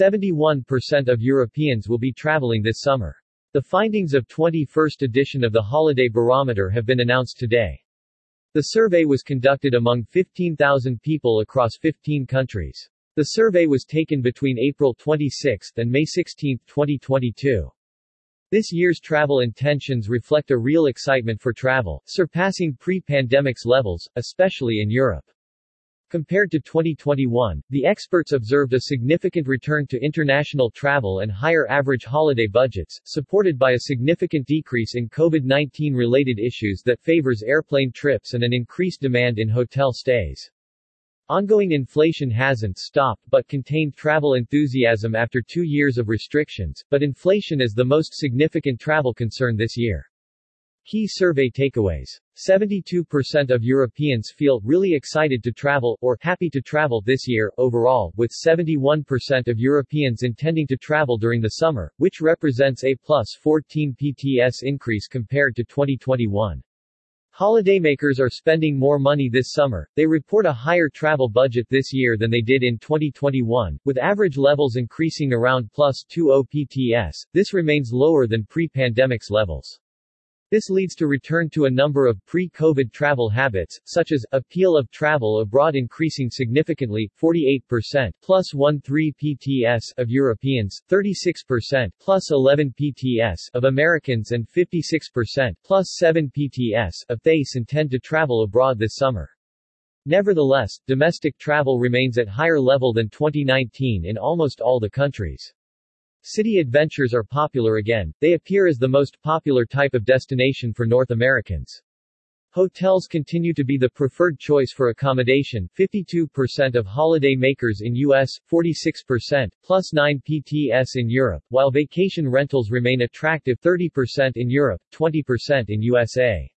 71% of Europeans will be traveling this summer. The findings of 21st edition of the Holiday Barometer have been announced today. The survey was conducted among 15,000 people across 15 countries. The survey was taken between April 26 and May 16, 2022. This year's travel intentions reflect a real excitement for travel, surpassing pre-pandemic's levels, especially in Europe. Compared to 2021, the experts observed a significant return to international travel and higher average holiday budgets, supported by a significant decrease in COVID-19 related issues that favors airplane trips and an increased demand in hotel stays. Ongoing inflation hasn't stopped but contained travel enthusiasm after two years of restrictions, but inflation is the most significant travel concern this year. Key survey takeaways. 72% of Europeans feel really excited to travel, or happy to travel this year, overall, with 71% of Europeans intending to travel during the summer, which represents a plus 14 PTS increase compared to 2021. Holidaymakers are spending more money this summer. They report a higher travel budget this year than they did in 2021, with average levels increasing around plus 20 PTS. This remains lower than pre-pandemic's levels. This leads to return to a number of pre-COVID travel habits, such as, appeal of travel abroad increasing significantly, 48%, plus 13 PTS of Europeans, 36%, plus 11 PTS of Americans and 56%, plus 7 PTS of Thais intend to travel abroad this summer. Nevertheless, domestic travel remains at higher level than 2019 in almost all the countries. City adventures are popular again, they appear as the most popular type of destination for North Americans. Hotels continue to be the preferred choice for accommodation 52% of holiday makers in US, 46%, plus 9 PTS in Europe, while vacation rentals remain attractive 30% in Europe, 20% in USA.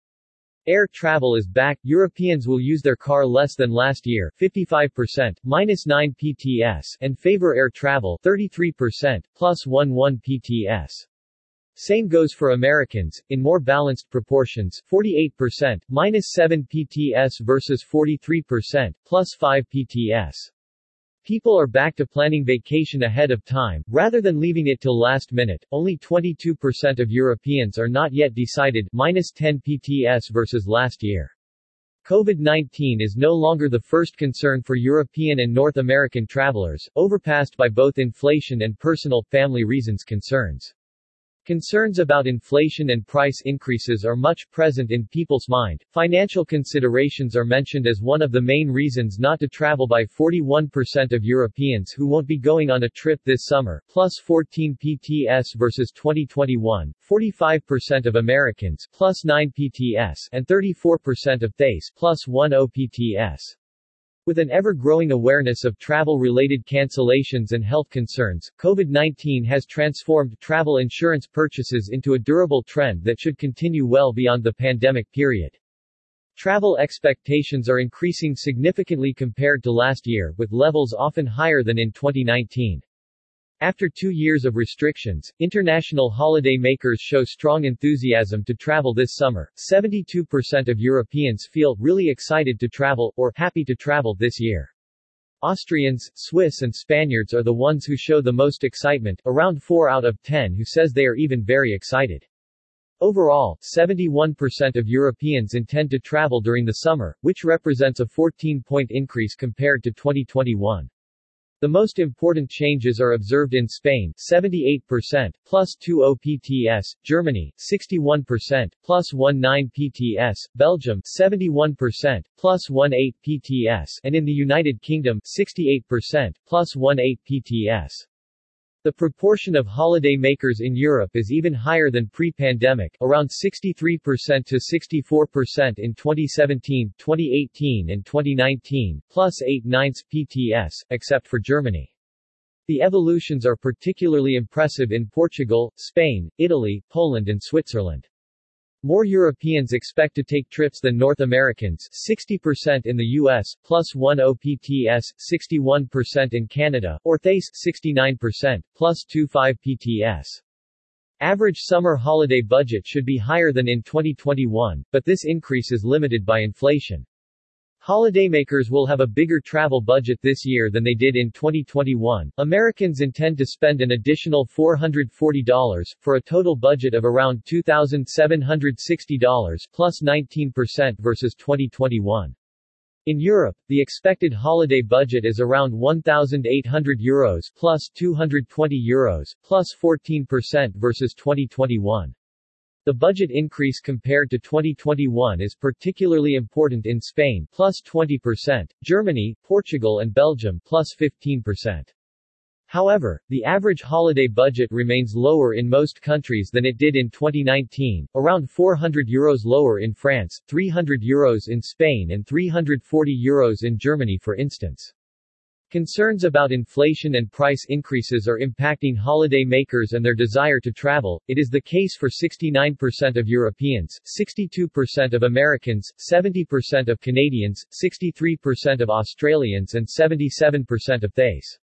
Air travel is back, Europeans will use their car less than last year 55%, minus 9 PTS, and favor air travel 33%, plus 11 PTS. Same goes for Americans, in more balanced proportions 48%, minus 7 PTS versus 43%, plus 5 PTS. People are back to planning vacation ahead of time, rather than leaving it till last minute. Only 22% of Europeans are not yet decided, minus 10 PTS versus last year. COVID-19 is no longer the first concern for European and North American travelers, overpassed by both inflation and personal, family reasons concerns. Concerns about inflation and price increases are much present in people's mind. Financial considerations are mentioned as one of the main reasons not to travel by 41% of Europeans who won't be going on a trip this summer, plus 14 PTS versus 2021, 45% of Americans, plus 9 PTS, and 34% of Thais, plus 10 PTS. With an ever-growing awareness of travel-related cancellations and health concerns, COVID-19 has transformed travel insurance purchases into a durable trend that should continue well beyond the pandemic period. Travel expectations are increasing significantly compared to last year, with levels often higher than in 2019. After two years of restrictions, international holiday makers show strong enthusiasm to travel this summer. 72% of Europeans feel really excited to travel, or happy to travel this year. Austrians, Swiss and Spaniards are the ones who show the most excitement, around 4 out of 10 who says they are even very excited. Overall, 71% of Europeans intend to travel during the summer, which represents a 14-point increase compared to 2021. The most important changes are observed in Spain 78%, plus 2 OPTS, Germany 61%, plus 19 PTS, Belgium 71%, plus 18 PTS, and in the United Kingdom 68%, plus 18 PTS. The proportion of holiday makers in Europe is even higher than pre-pandemic, around 63% to 64% in 2017, 2018 and 2019, plus 8 ninths PTS, except for Germany. The evolutions are particularly impressive in Portugal, Spain, Italy, Poland and Switzerland. More Europeans expect to take trips than North Americans 60% in the US, plus 1 OPTS, 61% in Canada, or Thais 69%, plus 25 PTS. Average summer holiday budget should be higher than in 2021, but this increase is limited by inflation. Holidaymakers will have a bigger travel budget this year than they did in 2021. Americans intend to spend an additional $440, for a total budget of around $2,760, plus 19% versus 2021. In Europe, the expected holiday budget is around 1,800 euros plus 220 euros, plus 14% versus 2021. The budget increase compared to 2021 is particularly important in Spain plus 20%, Germany, Portugal and Belgium plus 15%. However, the average holiday budget remains lower in most countries than it did in 2019, around 400 euros lower in France, 300 euros in Spain and 340 euros in Germany for instance. Concerns about inflation and price increases are impacting holiday makers and their desire to travel. It is the case for 69% of Europeans, 62% of Americans, 70% of Canadians, 63% of Australians and 77% of Thais.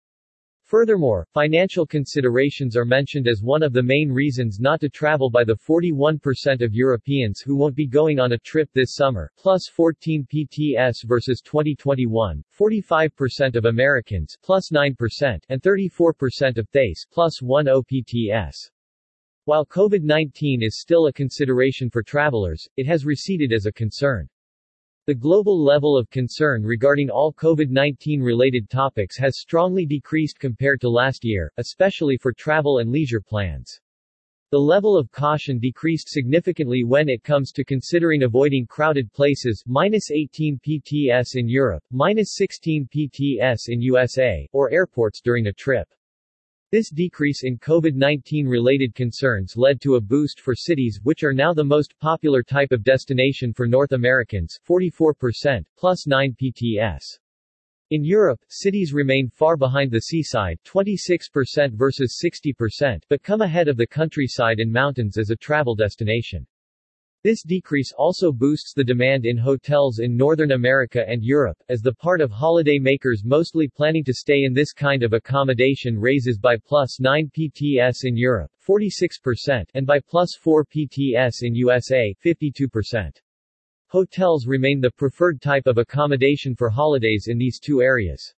Furthermore, financial considerations are mentioned as one of the main reasons not to travel by the 41% of Europeans who won't be going on a trip this summer, plus 14 PTS versus 2021, 45% of Americans, plus 9%, and 34% of Thais, plus 1 OPTS. While COVID-19 is still a consideration for travelers, it has receded as a concern. The global level of concern regarding all COVID-19 related topics has strongly decreased compared to last year, especially for travel and leisure plans. The level of caution decreased significantly when it comes to considering avoiding crowded places minus 18 PTS in Europe, minus 16 PTS in USA, or airports during a trip. This decrease in COVID-19 related concerns led to a boost for cities which are now the most popular type of destination for North Americans 44%, plus 9 PTS. In Europe, cities remain far behind the seaside 26% versus 60% but come ahead of the countryside and mountains as a travel destination. This decrease also boosts the demand in hotels in Northern America and Europe, as the part of holiday makers mostly planning to stay in this kind of accommodation raises by plus 9 PTS in Europe, 46%, and by plus 4 PTS in USA, 52%. Hotels remain the preferred type of accommodation for holidays in these two areas.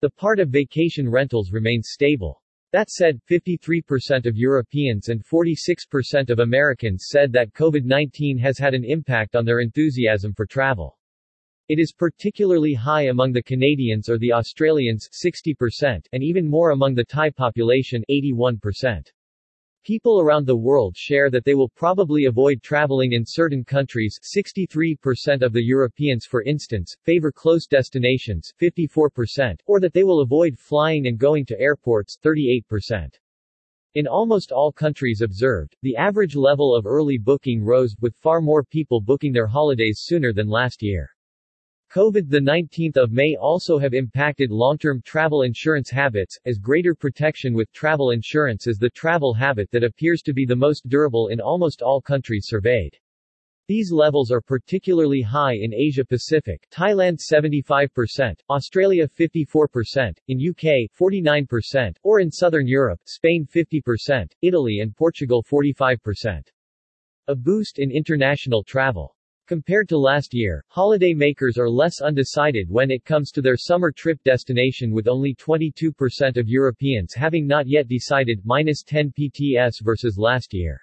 The part of vacation rentals remains stable. That said, 53% of Europeans and 46% of Americans said that COVID-19 has had an impact on their enthusiasm for travel. It is particularly high among the Canadians or the Australians 60% and even more among the Thai population 81%. People around the world share that they will probably avoid traveling in certain countries 63% of the Europeans for instance, favor close destinations 54%, or that they will avoid flying and going to airports 38%. In almost all countries observed, the average level of early booking rose, with far more people booking their holidays sooner than last year. COVID-19 of May also have impacted long-term travel insurance habits, as greater protection with travel insurance is the travel habit that appears to be the most durable in almost all countries surveyed. These levels are particularly high in Asia Pacific, Thailand 75%, Australia 54%, in UK 49%, or in Southern Europe, Spain 50%, Italy and Portugal 45%. A boost in international travel. Compared to last year, holiday makers are less undecided when it comes to their summer trip destination with only 22% of Europeans having not yet decided minus 10 PTS versus last year.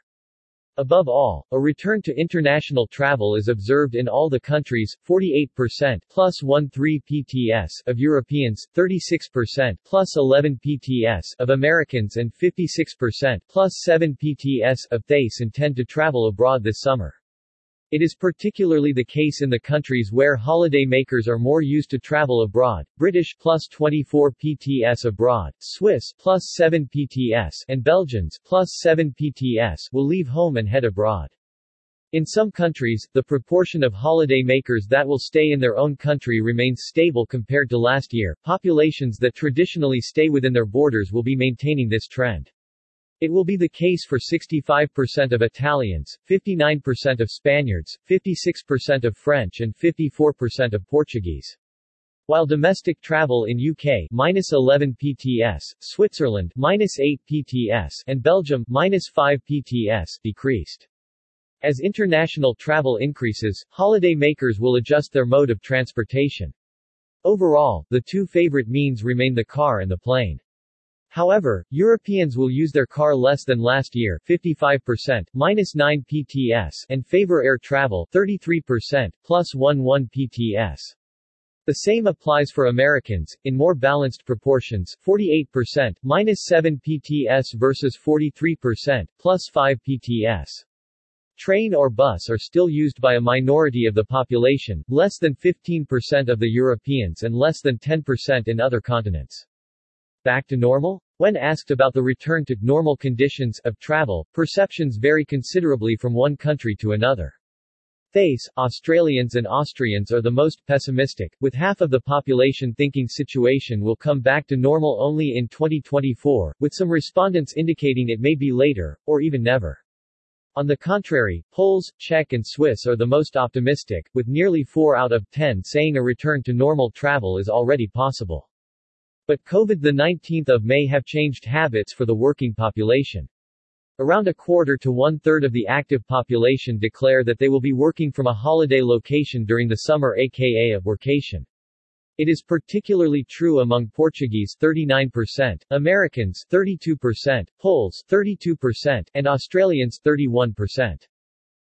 Above all, a return to international travel is observed in all the countries, 48% plus 13 PTS of Europeans, 36% plus 11 PTS of Americans and 56% plus 7 PTS of Thais intend to travel abroad this summer. It is particularly the case in the countries where holiday makers are more used to travel abroad, British plus 24 PTS abroad, Swiss plus 7 PTS, and Belgians plus 7 PTS will leave home and head abroad. In some countries, the proportion of holiday makers that will stay in their own country remains stable compared to last year. Populations that traditionally stay within their borders will be maintaining this trend. It will be the case for 65% of Italians, 59% of Spaniards, 56% of French and 54% of Portuguese. While domestic travel in UK minus 11 PTS, Switzerland minus 8 PTS, and Belgium minus 5 PTS decreased. As international travel increases, holiday makers will adjust their mode of transportation. Overall, the two favorite means remain the car and the plane. However, Europeans will use their car less than last year 55%, minus 9 PTS, and favor air travel 33%, plus 11 PTS. The same applies for Americans, in more balanced proportions 48%, minus 7 PTS versus 43%, plus 5 PTS. Train or bus are still used by a minority of the population, less than 15% of the Europeans and less than 10% in other continents. Back to normal? When asked about the return to normal conditions of travel, perceptions vary considerably from one country to another. Thais, Australians and Austrians are the most pessimistic, with half of the population thinking situation will come back to normal only in 2024, with some respondents indicating it may be later, or even never. On the contrary, Poles, Czech and Swiss are the most optimistic, with nearly 4 out of 10 saying a return to normal travel is already possible. But COVID-19 of May have changed habits for the working population. Around a quarter to one-third of the active population declare that they will be working from a holiday location during the summer aka a workation. It is particularly true among Portuguese 39%, Americans 32%, Poles 32%, and Australians 31%.